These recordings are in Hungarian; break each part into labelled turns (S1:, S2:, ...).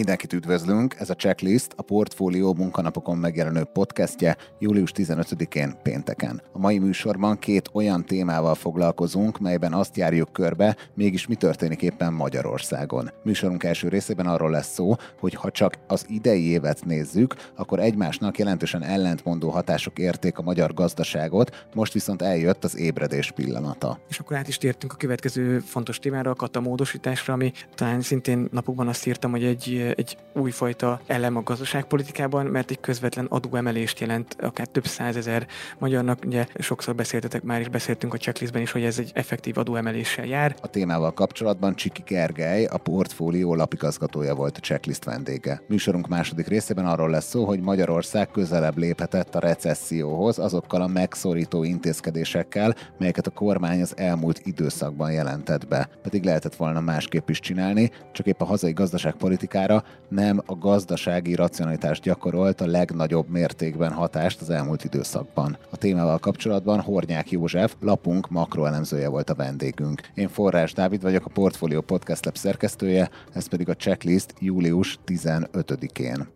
S1: Mindenkit üdvözlünk, ez a Checklist, a Portfólió munkanapokon megjelenő podcastje július 15-én pénteken. A mai műsorban két olyan témával foglalkozunk, melyben azt járjuk körbe, mégis mi történik éppen Magyarországon. Műsorunk első részében arról lesz szó, hogy ha csak az idei évet nézzük, akkor egymásnak jelentősen ellentmondó hatások érték a magyar gazdaságot, most viszont eljött az ébredés pillanata.
S2: És akkor át is tértünk a következő fontos témára, a katamódosításra, ami talán szintén napokban azt írtam, hogy egy egy újfajta elem a gazdaságpolitikában, mert egy közvetlen adóemelést jelent akár több százezer magyarnak. Ugye sokszor beszéltetek már is, beszéltünk a checklistben is, hogy ez egy effektív adóemeléssel jár.
S1: A témával kapcsolatban Csiki Gergely, a portfólió lapigazgatója volt a checklist vendége. Műsorunk második részében arról lesz szó, hogy Magyarország közelebb léphetett a recesszióhoz azokkal a megszorító intézkedésekkel, melyeket a kormány az elmúlt időszakban jelentett be. Pedig lehetett volna másképp is csinálni, csak épp a hazai gazdaságpolitikára politikára nem a gazdasági racionalitást gyakorolt a legnagyobb mértékben hatást az elmúlt időszakban. A témával kapcsolatban Hornyák József, lapunk makroelemzője volt a vendégünk. Én Forrás Dávid vagyok, a Portfolio Podcast Lab szerkesztője, ez pedig a checklist július 15-én.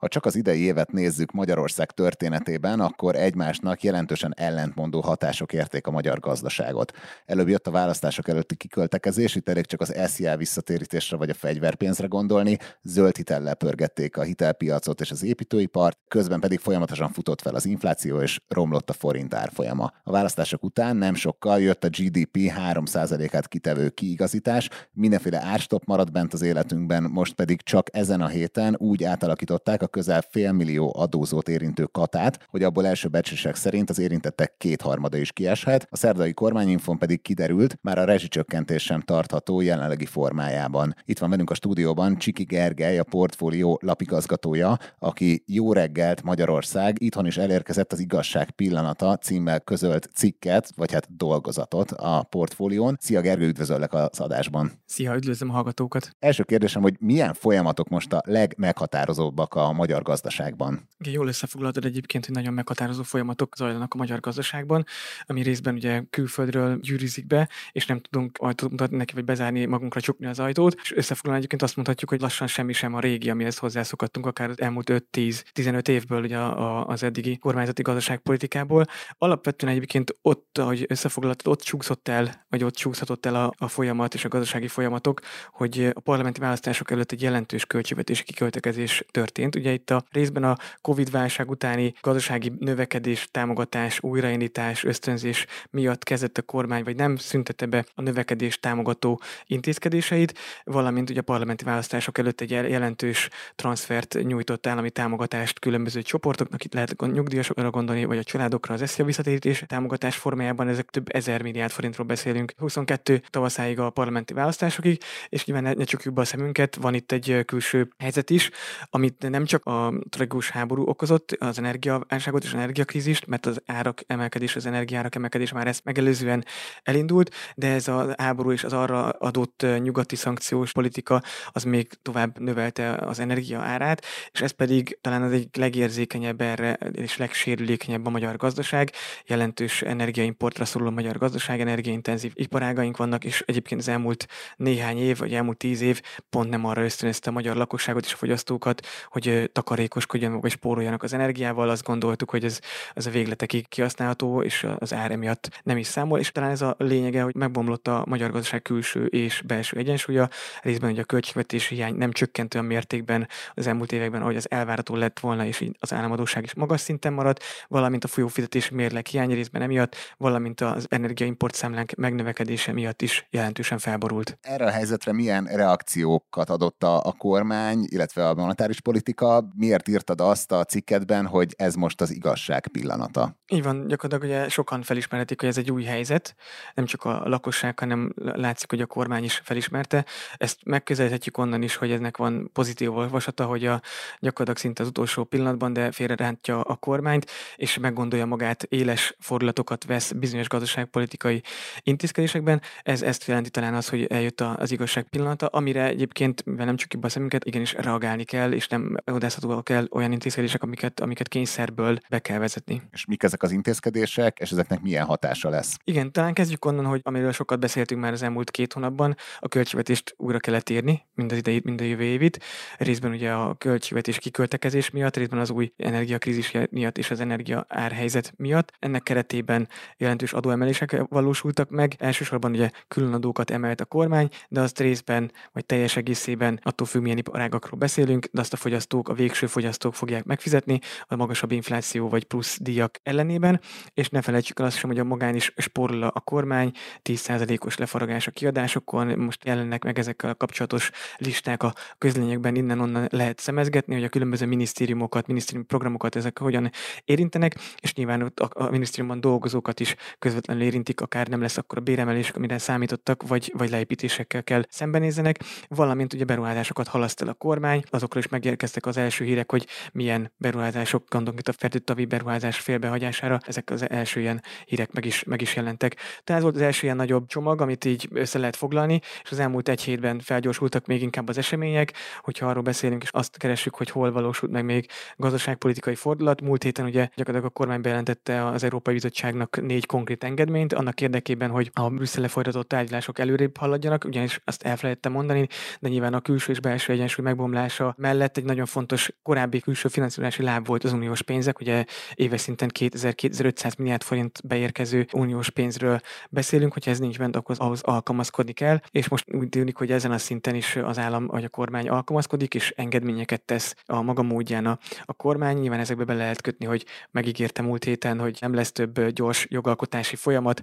S1: Ha csak az idei évet nézzük Magyarország történetében, akkor egymásnak jelentősen ellentmondó hatások érték a magyar gazdaságot. Előbb jött a választások előtti kiköltekezés, itt elég csak az SZIA visszatérítésre vagy a fegyverpénzre gondolni, zöld hitellel pörgették a hitelpiacot és az építőipart, közben pedig folyamatosan futott fel az infláció és romlott a forint árfolyama. A választások után nem sokkal jött a GDP 3%-át kitevő kiigazítás, mindenféle árstop maradt bent az életünkben, most pedig csak ezen a héten úgy átalakították a közel félmillió adózót érintő katát, hogy abból első becslések szerint az érintettek kétharmada is kieshet, a szerdai kormányinfon pedig kiderült, már a rezsicsökkentés sem tartható jelenlegi formájában. Itt van velünk a stúdióban Csiki Gergely, a portfólió lapigazgatója, aki jó reggelt Magyarország, itthon is elérkezett az igazság pillanata címmel közölt cikket, vagy hát dolgozatot a portfólión. Szia Gergő, üdvözöllek az adásban.
S2: Szia, üdvözlöm a hallgatókat.
S1: Első kérdésem, hogy milyen folyamatok most a legmeghatározóbbak a magyar gazdaságban.
S2: Igen, jól összefoglaltad egyébként, hogy nagyon meghatározó folyamatok zajlanak a magyar gazdaságban, ami részben ugye külföldről gyűrűzik be, és nem tudunk ajtót mutatni neki, vagy bezárni magunkra csukni az ajtót. És összefoglalva egyébként azt mondhatjuk, hogy lassan semmi sem a régi, amihez hozzászokottunk akár az elmúlt 5-10-15 évből ugye az eddigi kormányzati gazdaságpolitikából. Alapvetően egyébként ott, ahogy összefoglaltad, ott csúszott el, vagy ott csúszhatott el a, a folyamat és a gazdasági folyamatok, hogy a parlamenti választások előtt egy jelentős költségvetési kiköltekezés történt. Ugye itt a részben a Covid-válság utáni gazdasági növekedés, támogatás, újraindítás, ösztönzés miatt kezdett a kormány, vagy nem szüntette be a növekedés támogató intézkedéseit, valamint ugye a parlamenti választások előtt egy jelentős transfert nyújtott állami támogatást különböző csoportoknak, itt lehet a nyugdíjasokra gondolni, vagy a családokra az eszia visszatérítés támogatás formájában, ezek több ezer milliárd forintról beszélünk. 22 tavaszáig a parlamenti választásokig, és nyilván ne, ne csukjuk be a szemünket, van itt egy külső helyzet is, amit nem csak a tragikus háború okozott, az energiaválságot és energiakrízist, mert az árak emelkedés, az energiárak emelkedés már ezt megelőzően elindult, de ez a háború és az arra adott nyugati szankciós politika az még tovább növelte az energia árát, és ez pedig talán az egyik legérzékenyebb erre és legsérülékenyebb a magyar gazdaság, jelentős energiaimportra szorul magyar gazdaság, energiaintenzív iparágaink vannak, és egyébként az elmúlt néhány év, vagy elmúlt tíz év pont nem arra ösztönözte a magyar lakosságot és a fogyasztókat, hogy takarékoskodjanak vagy spóroljanak az energiával, azt gondoltuk, hogy ez, ez a végletekig kihasználható, és az ár emiatt nem is számol, és talán ez a lényege, hogy megbomlott a magyar gazdaság külső és belső egyensúlya, részben ugye a költségvetési hiány nem csökkent olyan mértékben az elmúlt években, ahogy az elvárható lett volna, és így az államadóság is magas szinten maradt, valamint a folyófizetés mérleg hiány részben emiatt, valamint az energiaimport számlánk megnövekedése miatt is jelentősen felborult.
S1: Erre a helyzetre milyen reakciókat adott a, a kormány, illetve a monetáris politika? Miért írtad azt a cikketben, hogy ez most az igazság pillanata?
S2: Így van, gyakorlatilag ugye sokan felismerhetik, hogy ez egy új helyzet, nem csak a lakosság, hanem látszik, hogy a kormány is felismerte. Ezt megközelíthetjük onnan is, hogy ennek van pozitív olvasata, hogy a gyakorlatilag szinte az utolsó pillanatban, de félrerántja a kormányt, és meggondolja magát, éles fordulatokat vesz bizonyos gazdaságpolitikai intézkedésekben. Ez ezt jelenti talán az, hogy eljött az igazság pillanata, amire egyébként, mivel nem csak a szemünket, igenis reagálni kell, és nem vadászhatóak el olyan intézkedések, amiket, amiket kényszerből be kell vezetni.
S1: És mik ezek az intézkedések, és ezeknek milyen hatása lesz?
S2: Igen, talán kezdjük onnan, hogy amiről sokat beszéltünk már az elmúlt két hónapban, a költségvetést újra kellett írni, mind az idejét, mind a jövő évit. Részben ugye a költségvetés kiköltekezés miatt, részben az új energiakrízis miatt és az energia árhelyzet miatt. Ennek keretében jelentős adóemelések valósultak meg. Elsősorban ugye külön adókat emelt a kormány, de azt részben vagy teljes egészében attól függ, milyen iparágakról beszélünk, de azt a fogyasztók, a végső fogyasztók fogják megfizetni a magasabb infláció vagy plusz díjak ellenében, és ne felejtsük el azt sem, hogy a magán is spórol a kormány, 10%-os lefaragás a kiadásokon, most jelennek meg ezekkel a kapcsolatos listák a közlényekben, innen-onnan lehet szemezgetni, hogy a különböző minisztériumokat, minisztérium programokat ezek hogyan érintenek, és nyilván ott a, a minisztériumban dolgozókat is közvetlenül érintik, akár nem lesz akkor a béremelés, amire számítottak, vagy, vagy leépítésekkel kell szembenézzenek, valamint ugye beruházásokat halaszt el a kormány, azokról is megérkeztek az első hírek, hogy milyen beruházások, gondolunk itt a Fertőtavi beruházás félbehagyására, ezek az első ilyen hírek meg is, meg is jelentek. Tehát ez volt az első ilyen nagyobb csomag, amit így össze lehet foglalni, és az elmúlt egy hétben felgyorsultak még inkább az események, hogyha arról beszélünk, és azt keressük, hogy hol valósult meg még gazdaságpolitikai fordulat. Múlt héten ugye gyakorlatilag a kormány bejelentette az Európai Bizottságnak négy konkrét engedményt, annak érdekében, hogy a Brüsszele folytatott tárgyalások előrébb haladjanak, ugyanis azt elfelejtettem mondani, de nyilván a külső és belső egyensúly megbomlása mellett egy nagyon fontos korábbi külső finanszírozási láb volt az uniós pénzek, ugye éves szinten 2000-2500 milliárd forint beérkező uniós pénzről beszélünk, hogyha ez nincs bent, akkor ahhoz alkalmazkodni kell, és most úgy tűnik, hogy ezen a szinten is az állam vagy a kormány alkalmazkodik, és engedményeket tesz a maga módján a, a kormány. Nyilván ezekbe be lehet kötni, hogy megígérte múlt héten, hogy nem lesz több gyors jogalkotási folyamat.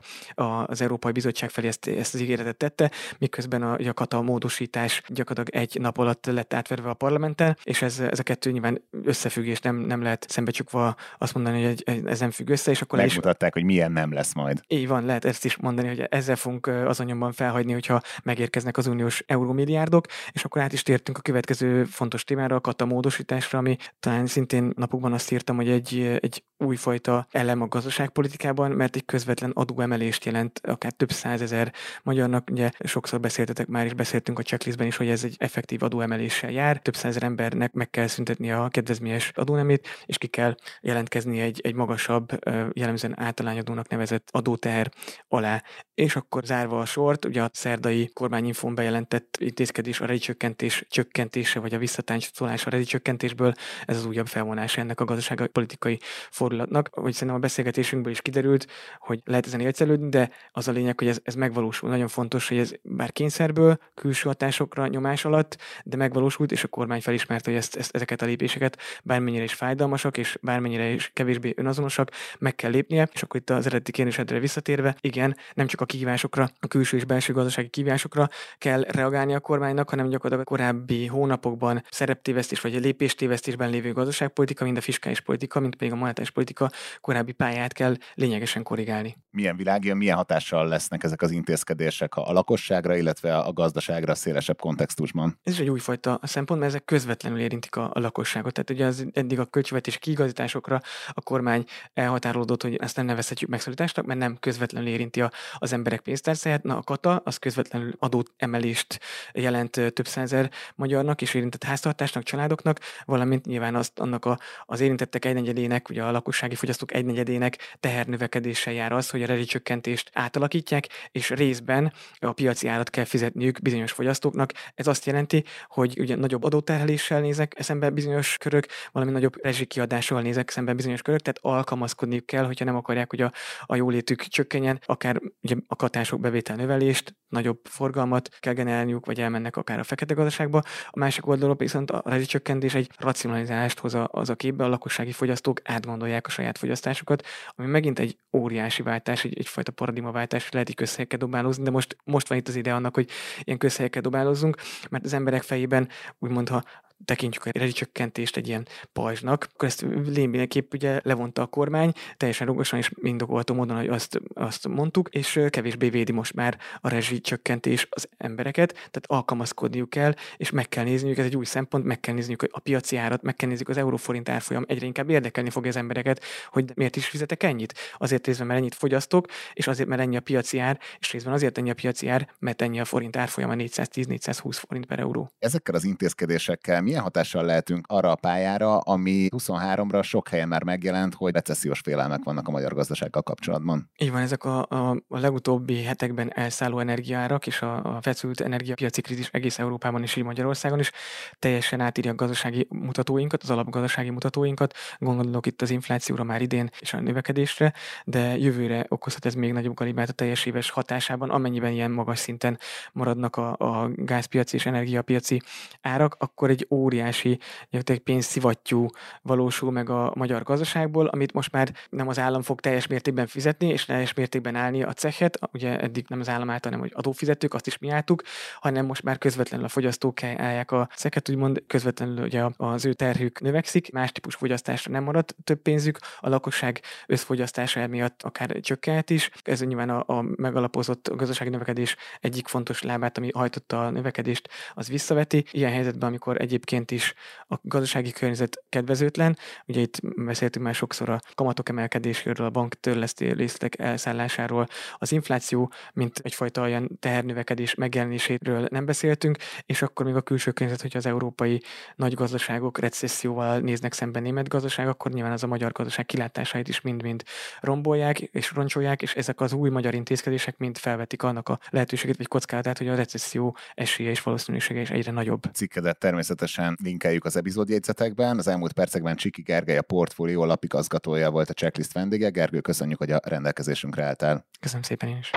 S2: Az Európai Bizottság felé ezt, ezt az ígéretet tette, miközben a, a módosítás gyakorlatilag egy nap alatt lett átverve a parlamenten, és ez a kettő nyilván összefüggés, nem, nem lehet szembecsukva azt mondani, hogy ez nem függ össze, és akkor
S1: Megmutatták, is... hogy milyen nem lesz majd.
S2: Így van, lehet ezt is mondani, hogy ezzel fogunk azonnyomban felhagyni, hogyha megérkeznek az uniós eurómilliárdok, és akkor át is tértünk a következő fontos témára, a kata módosításra, ami talán szintén napokban azt írtam, hogy egy, egy újfajta elem a gazdaságpolitikában, mert egy közvetlen adóemelést jelent akár több százezer magyarnak. Ugye sokszor beszéltetek már is, beszéltünk a checklistben is, hogy ez egy effektív adóemeléssel jár. Több százezer embernek meg kell szüntetni a kedvezményes adónemét, és ki kell jelentkezni egy, egy magasabb, jellemzően általányadónak nevezett adóteher alá. És akkor zárva a sort, ugye a szerdai kormányinfón bejelentett intézkedés a rezsicsökkentés csökkentése, vagy a visszatáncolás a rezsicsökkentésből, ez az újabb felvonása ennek a gazdasági politikai fordulatnak. Hogy szerintem a beszélgetésünkből is kiderült, hogy lehet ezen élcelődni, de az a lényeg, hogy ez, ez megvalósul. Nagyon fontos, hogy ez bár kényszerből, külső hatásokra nyomás alatt, de megvalósult, és a kormány felismerte, hogy ezt, ezt, ezeket a lépéseket bármennyire is fájdalmasak, és bármennyire is kevésbé önazonosak, meg kell lépnie, és akkor itt az eredeti kérdésedre visszatérve, igen, nem csak a kihívásokra, a külső és belső gazdasági kihívásokra kell reagálni a kormánynak, hanem gyakorlatilag a korábbi hónapokban szereptévesztés vagy a lépéstévesztésben lévő gazdaságpolitika, mind a fiskális politika, mint pedig a monetáris politika korábbi pályát kell lényegesen korrigálni.
S1: Milyen világi, milyen hatással lesznek ezek az intézkedések a lakosságra, illetve a gazdaságra szélesebb kontextusban?
S2: Ez is egy újfajta szempont, mert ezek közvetlenül érintik a, a lakosságot. Tehát ugye az eddig a költségvetés kiigazításokra a kormány elhatárolódott, hogy ezt nem nevezhetjük megszorításnak, mert nem közvetlenül érinti a, az emberek pénztárcáját. Na a kata az közvetlenül adót emelést jelent több százer magyarnak és érintett háztartásnak, családoknak, valamint nyilván azt, annak a, az érintettek egynegyedének, ugye a lakossági fogyasztók egynegyedének tehernövekedéssel jár az, hogy a rezsicsökkentést átalakítják, és részben a piaci árat kell fizetniük bizonyos fogyasztóknak. Ez azt jelenti, hogy ugye nagyobb adóterheléssel nézek szemben bizonyos körök, valami nagyobb rezsikiadással nézek szemben bizonyos körök, tehát alkalmazkodniuk kell, hogyha nem akarják, hogy a, a jólétük csökkenjen, akár ugye a katások bevétel növelést, nagyobb forgalmat kell generálniuk, vagy elmennek akár a fekete gazdaságba. A másik oldalról viszont a rezsicsökkentés egy racionalizálást hoz az a képbe, a lakossági fogyasztók átgondolják a saját fogyasztásukat, ami megint egy óriási váltás, egy, egyfajta paradigmaváltás, lehet így közhelyekkel dobálózni, de most, most van itt az ide annak, hogy ilyen közhelyekkel dobálozzunk, mert az emberek fejében úgymond, ha tekintjük a rezsicsökkentést egy ilyen pajzsnak, akkor ezt lémbéneképp ugye levonta a kormány, teljesen rugosan és indokolható módon, hogy azt, azt mondtuk, és kevésbé védi most már a rezsicsökkentés az embereket, tehát alkalmazkodniuk kell, és meg kell nézniük, ez egy új szempont, meg kell nézniük a piaci árat, meg kell nézniük az euróforint árfolyam, egyre inkább érdekelni fogja az embereket, hogy miért is fizetek ennyit. Azért részben, mert ennyit fogyasztok, és azért, mert ennyi a piaci ár, és részben azért ennyi a piaci ár, mert ennyi a forint árfolyama 410-420 forint per euró.
S1: Ezekkel az intézkedésekkel milyen hatással lehetünk arra a pályára, ami 23-ra sok helyen már megjelent, hogy recessziós félelmek vannak a magyar gazdasággal kapcsolatban?
S2: Így van, ezek a, a, a legutóbbi hetekben elszálló energiárak és a, a feszült energiapiaci krízis egész Európában és így Magyarországon is teljesen átírja a gazdasági mutatóinkat, az alapgazdasági mutatóinkat. Gondolok itt az inflációra már idén és a növekedésre, de jövőre okozhat ez még nagyobb galibát a teljes éves hatásában, amennyiben ilyen magas szinten maradnak a, a gázpiaci és energiapiaci árak, akkor egy óriási pénzszivattyú valósul meg a magyar gazdaságból, amit most már nem az állam fog teljes mértékben fizetni, és teljes mértékben állni a cechet, ugye eddig nem az állam által, hanem hogy adófizetők, azt is mi álltuk, hanem most már közvetlenül a fogyasztók állják a cechet, úgymond közvetlenül ugye az ő terhük növekszik, más típus fogyasztásra nem marad több pénzük, a lakosság összfogyasztása emiatt akár csökkent is. Ez nyilván a, a megalapozott gazdasági növekedés egyik fontos lábát, ami hajtotta a növekedést, az visszaveti. Ilyen helyzetben, amikor egyébként is a gazdasági környezet kedvezőtlen, ugye itt beszéltünk már sokszor a kamatok emelkedéséről, a bank törlesztő részletek elszállásáról, az infláció, mint egyfajta olyan tehernövekedés megjelenéséről nem beszéltünk, és akkor még a külső környezet, hogy az európai nagy gazdaságok recesszióval néznek szemben német gazdaság, akkor nyilván az a magyar gazdaság kilátásait is mind-mind rombolják és roncsolják, és ezek az új magyar intézkedések mind felvetik annak a lehetőséget vagy kockázatát, hogy a recesszió esélye és valószínűsége is egyre nagyobb.
S1: Cikkedet természetesen linkeljük az epizódjegyzetekben. Az elmúlt percekben Csiki Gergely a portfólió lapigazgatója volt a checklist vendége. Gergő, köszönjük, hogy a rendelkezésünkre álltál.
S2: Köszönöm szépen én is.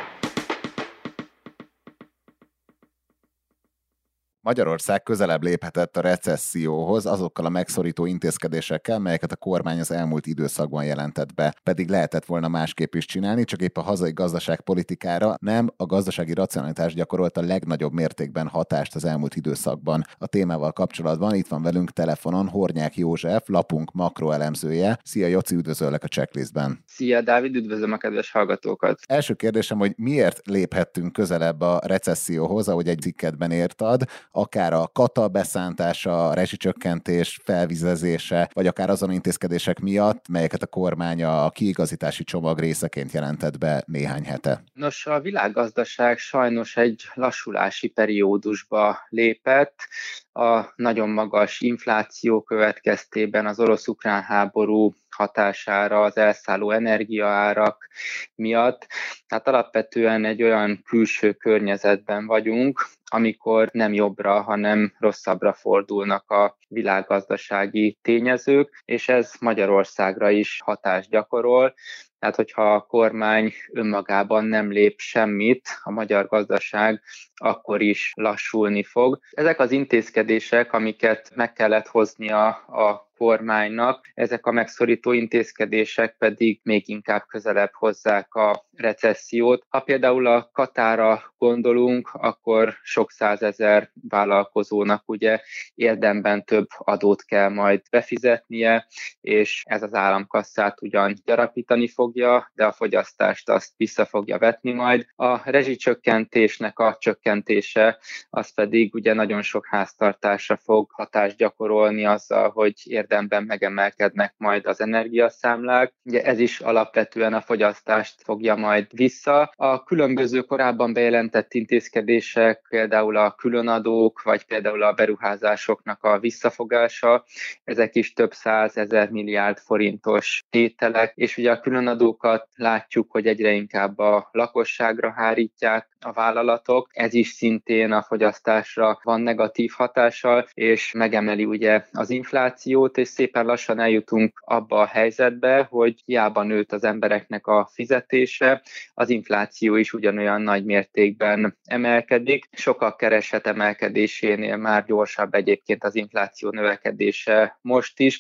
S1: Magyarország közelebb léphetett a recesszióhoz azokkal a megszorító intézkedésekkel, melyeket a kormány az elmúlt időszakban jelentett be. Pedig lehetett volna másképp is csinálni, csak épp a hazai gazdaságpolitikára nem a gazdasági racionalitás gyakorolt a legnagyobb mértékben hatást az elmúlt időszakban. A témával kapcsolatban itt van velünk telefonon Hornyák József, lapunk makroelemzője. Szia Joci, üdvözöllek a checklistben.
S3: Szia Dávid, üdvözlöm a kedves hallgatókat.
S1: Első kérdésem, hogy miért léphettünk közelebb a recesszióhoz, ahogy egy cikketben értad, akár a kata beszántása, a rezsicsökkentés felvizezése, vagy akár azon intézkedések miatt, melyeket a kormány a kiigazítási csomag részeként jelentett be néhány hete?
S3: Nos, a világgazdaság sajnos egy lassulási periódusba lépett. A nagyon magas infláció következtében az orosz-ukrán háború hatására, az elszálló energiaárak miatt. Tehát alapvetően egy olyan külső környezetben vagyunk, amikor nem jobbra, hanem rosszabbra fordulnak a világgazdasági tényezők, és ez Magyarországra is hatást gyakorol. Tehát, hogyha a kormány önmagában nem lép semmit, a magyar gazdaság akkor is lassulni fog. Ezek az intézkedések, amiket meg kellett hoznia a kormánynak, ezek a megszorító intézkedések pedig még inkább közelebb hozzák a recessziót. Ha például a Katára gondolunk, akkor sok százezer vállalkozónak ugye érdemben több adót kell majd befizetnie, és ez az államkasszát ugyan gyarapítani fogja, de a fogyasztást azt vissza fogja vetni majd. A rezsicsökkentésnek a csökkentése az pedig ugye nagyon sok háztartásra fog hatást gyakorolni azzal, hogy érdemben megemelkednek majd az energiaszámlák. Ugye ez is alapvetően a fogyasztást fogja majd vissza. A különböző korábban bejelentett intézkedések, például a különadók, vagy például a beruházásoknak a visszafogása, ezek is több százezer milliárd forintos tételek, és ugye a különadókat látjuk, hogy egyre inkább a lakosságra hárítják a vállalatok. Ez is szintén a fogyasztásra van negatív hatással, és megemeli ugye az inflációt, és szépen lassan eljutunk abba a helyzetbe, hogy hiába nőtt az embereknek a fizetése, az infláció is ugyanolyan nagy mértékben emelkedik. Sokak kereset emelkedésénél már gyorsabb egyébként az infláció növekedése most is.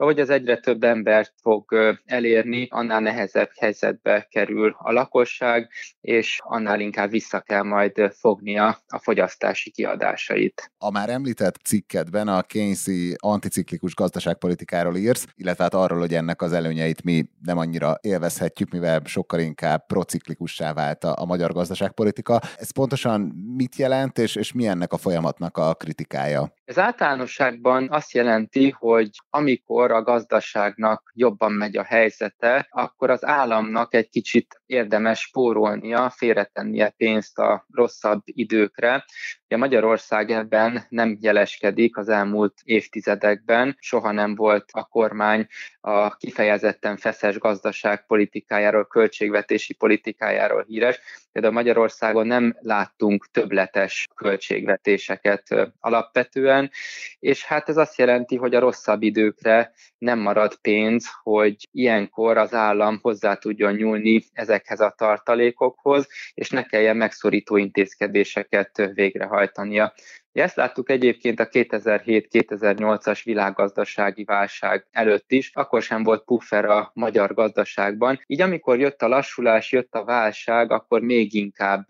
S3: Ahogy az egyre több embert fog elérni, annál nehezebb helyzetbe kerül a lakosság, és annál inkább vissza kell majd fognia a fogyasztási kiadásait.
S1: A már említett cikkedben a Keynesi anticiklikus gazdaságpolitikáról írsz, illetve hát arról, hogy ennek az előnyeit mi nem annyira élvezhetjük, mivel sokkal inkább prociklikussá vált a, a magyar gazdaságpolitika. Ez pontosan mit jelent, és, és mi ennek a folyamatnak a kritikája?
S3: Ez általánosságban azt jelenti, hogy amikor a gazdaságnak jobban megy a helyzete, akkor az államnak egy kicsit érdemes spórolnia, félretennie pénzt a rosszabb időkre. Ugye Magyarország ebben nem jeleskedik az elmúlt évtizedekben, soha nem volt a kormány a kifejezetten feszes gazdaságpolitikájáról, költségvetési politikájáról híres. Például Magyarországon nem láttunk többletes költségvetéseket alapvetően, és hát ez azt jelenti, hogy a rosszabb időkre nem marad pénz, hogy ilyenkor az állam hozzá tudjon nyúlni ezekhez a tartalékokhoz, és ne kelljen megszorító intézkedéseket végrehajtania. Ezt láttuk egyébként a 2007-2008-as világgazdasági válság előtt is, akkor sem volt puffer a magyar gazdaságban. Így amikor jött a lassulás, jött a válság, akkor még inkább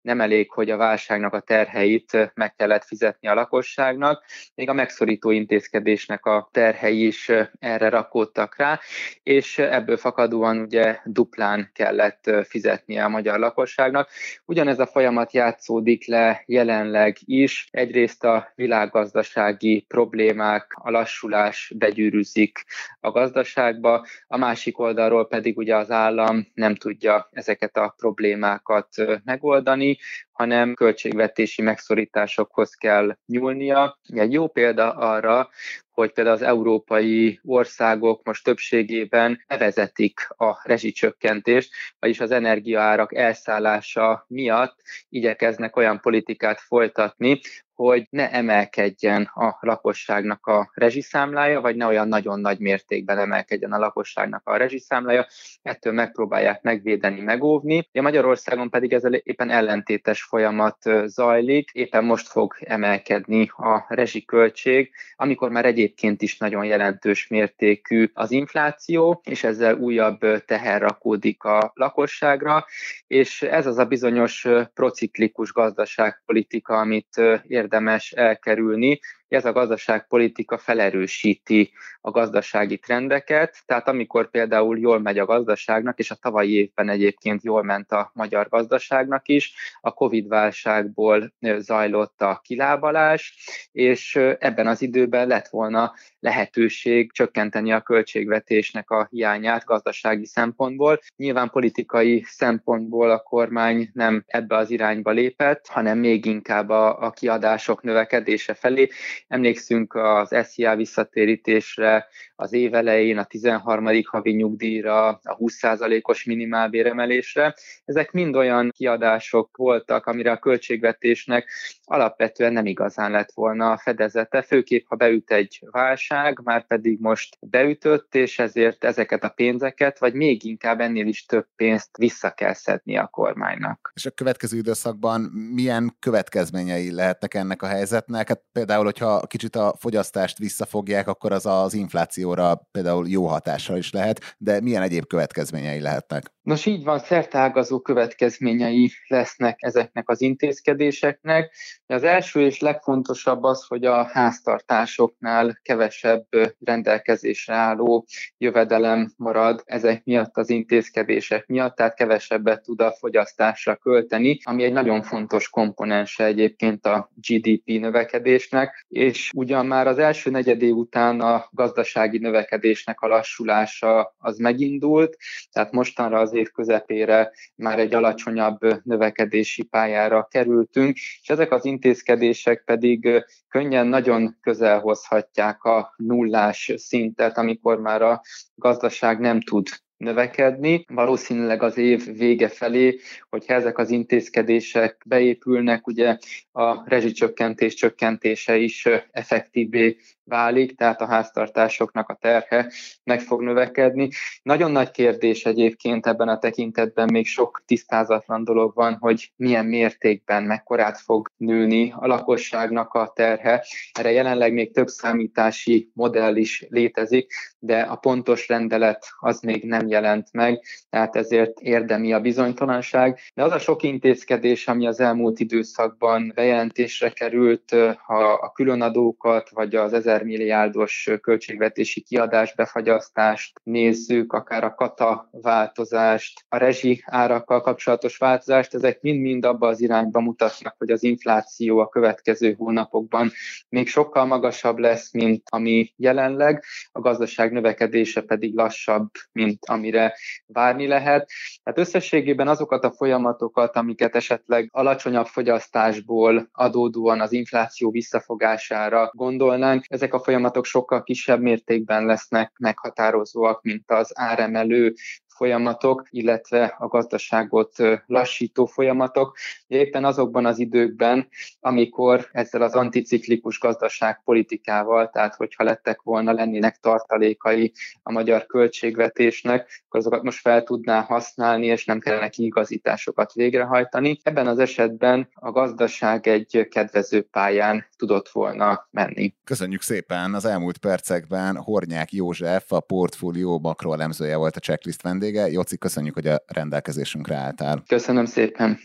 S3: nem elég, hogy a válságnak a terheit meg kellett fizetni a lakosságnak, még a megszorító intézkedésnek a terhei is erre rakódtak rá, és ebből fakadóan ugye duplán kellett fizetnie a magyar lakosságnak. Ugyanez a folyamat játszódik le jelenleg is, egyrészt a világgazdasági problémák, a lassulás begyűrűzik a gazdaságba, a másik oldalról pedig ugye az állam nem tudja ezeket a problémákat megoldani, hanem költségvetési megszorításokhoz kell nyúlnia. Egy jó példa arra, hogy például az európai országok most többségében bevezetik a rezsicsökkentést, vagyis az energiaárak elszállása miatt igyekeznek olyan politikát folytatni, hogy ne emelkedjen a lakosságnak a rezsiszámlája, vagy ne olyan nagyon nagy mértékben emelkedjen a lakosságnak a rezsiszámlája. Ettől megpróbálják megvédeni, megóvni. A Magyarországon pedig ez éppen ellentétes folyamat zajlik. Éppen most fog emelkedni a rezsiköltség, amikor már egyébként is nagyon jelentős mértékű az infláció, és ezzel újabb teher rakódik a lakosságra, és ez az a bizonyos prociklikus gazdaságpolitika, amit érdemes elkerülni, ez a gazdaságpolitika felerősíti a gazdasági trendeket, tehát amikor például jól megy a gazdaságnak, és a tavalyi évben egyébként jól ment a magyar gazdaságnak is, a Covid-válságból zajlott a kilábalás, és ebben az időben lett volna lehetőség csökkenteni a költségvetésnek a hiányát gazdasági szempontból. Nyilván politikai szempontból a kormány nem ebbe az irányba lépett, hanem még inkább a, a kiadások növekedése felé, Emlékszünk az SZIA visszatérítésre az év elején, a 13. havi nyugdíjra, a 20%-os minimálbéremelésre. Ezek mind olyan kiadások voltak, amire a költségvetésnek alapvetően nem igazán lett volna a fedezete, főképp ha beüt egy válság, már pedig most beütött, és ezért ezeket a pénzeket, vagy még inkább ennél is több pénzt vissza kell szedni a kormánynak.
S1: És a következő időszakban milyen következményei lehetnek ennek a helyzetnek? Hát például, hogyha hogyha kicsit a fogyasztást visszafogják, akkor az az inflációra például jó hatással is lehet, de milyen egyéb következményei lehetnek?
S3: Nos, így van, szertágazó következményei lesznek ezeknek az intézkedéseknek. Az első és legfontosabb az, hogy a háztartásoknál kevesebb rendelkezésre álló jövedelem marad ezek miatt az intézkedések miatt, tehát kevesebbet tud a fogyasztásra költeni, ami egy nagyon fontos komponense egyébként a GDP növekedésnek, és ugyan már az első negyedév után a gazdasági növekedésnek a lassulása az megindult, tehát mostanra az év közepére már egy alacsonyabb növekedési pályára kerültünk, és ezek az intézkedések pedig könnyen nagyon közel hozhatják a nullás szintet, amikor már a gazdaság nem tud növekedni. Valószínűleg az év vége felé, hogyha ezek az intézkedések beépülnek, ugye a rezsicsökkentés csökkentése is effektívvé válik, tehát a háztartásoknak a terhe meg fog növekedni. Nagyon nagy kérdés egyébként ebben a tekintetben még sok tisztázatlan dolog van, hogy milyen mértékben, mekkorát fog nőni a lakosságnak a terhe. Erre jelenleg még több számítási modell is létezik, de a pontos rendelet az még nem sem jelent meg, tehát ezért érdemi a bizonytalanság. De az a sok intézkedés, ami az elmúlt időszakban bejelentésre került, ha a különadókat vagy az ezer milliárdos költségvetési kiadás befagyasztást nézzük, akár a kata változást, a rezsi árakkal kapcsolatos változást, ezek mind-mind abba az irányba mutatnak, hogy az infláció a következő hónapokban még sokkal magasabb lesz, mint ami jelenleg, a gazdaság növekedése pedig lassabb, mint amire várni lehet. Tehát összességében azokat a folyamatokat, amiket esetleg alacsonyabb fogyasztásból adódóan az infláció visszafogására gondolnánk, ezek a folyamatok sokkal kisebb mértékben lesznek meghatározóak, mint az áremelő folyamatok, illetve a gazdaságot lassító folyamatok. Éppen azokban az időkben, amikor ezzel az anticiklikus gazdaságpolitikával, tehát hogyha lettek volna, lennének tartalékai a magyar költségvetésnek, akkor azokat most fel tudná használni, és nem kellene kiigazításokat végrehajtani. Ebben az esetben a gazdaság egy kedvező pályán tudott volna menni.
S1: Köszönjük szépen! Az elmúlt percekben Hornyák József, a portfólió makroelemzője volt a checklist vendég vendége. Joci, köszönjük, hogy a rendelkezésünkre álltál.
S3: Köszönöm szépen.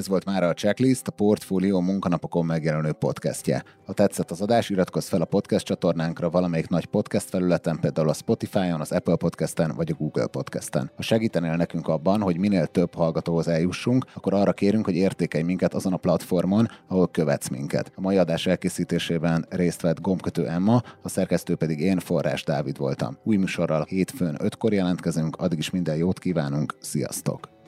S1: Ez volt már a Checklist, a Portfólió munkanapokon megjelenő podcastje. Ha tetszett az adás, iratkozz fel a podcast csatornánkra valamelyik nagy podcast felületen, például a Spotify-on, az Apple Podcast-en vagy a Google Podcast-en. Ha segítenél nekünk abban, hogy minél több hallgatóhoz eljussunk, akkor arra kérünk, hogy értékelj minket azon a platformon, ahol követsz minket. A mai adás elkészítésében részt vett gombkötő Emma, a szerkesztő pedig én, Forrás Dávid voltam. Új műsorral hétfőn ötkor jelentkezünk, addig is minden jót kívánunk, sziasztok!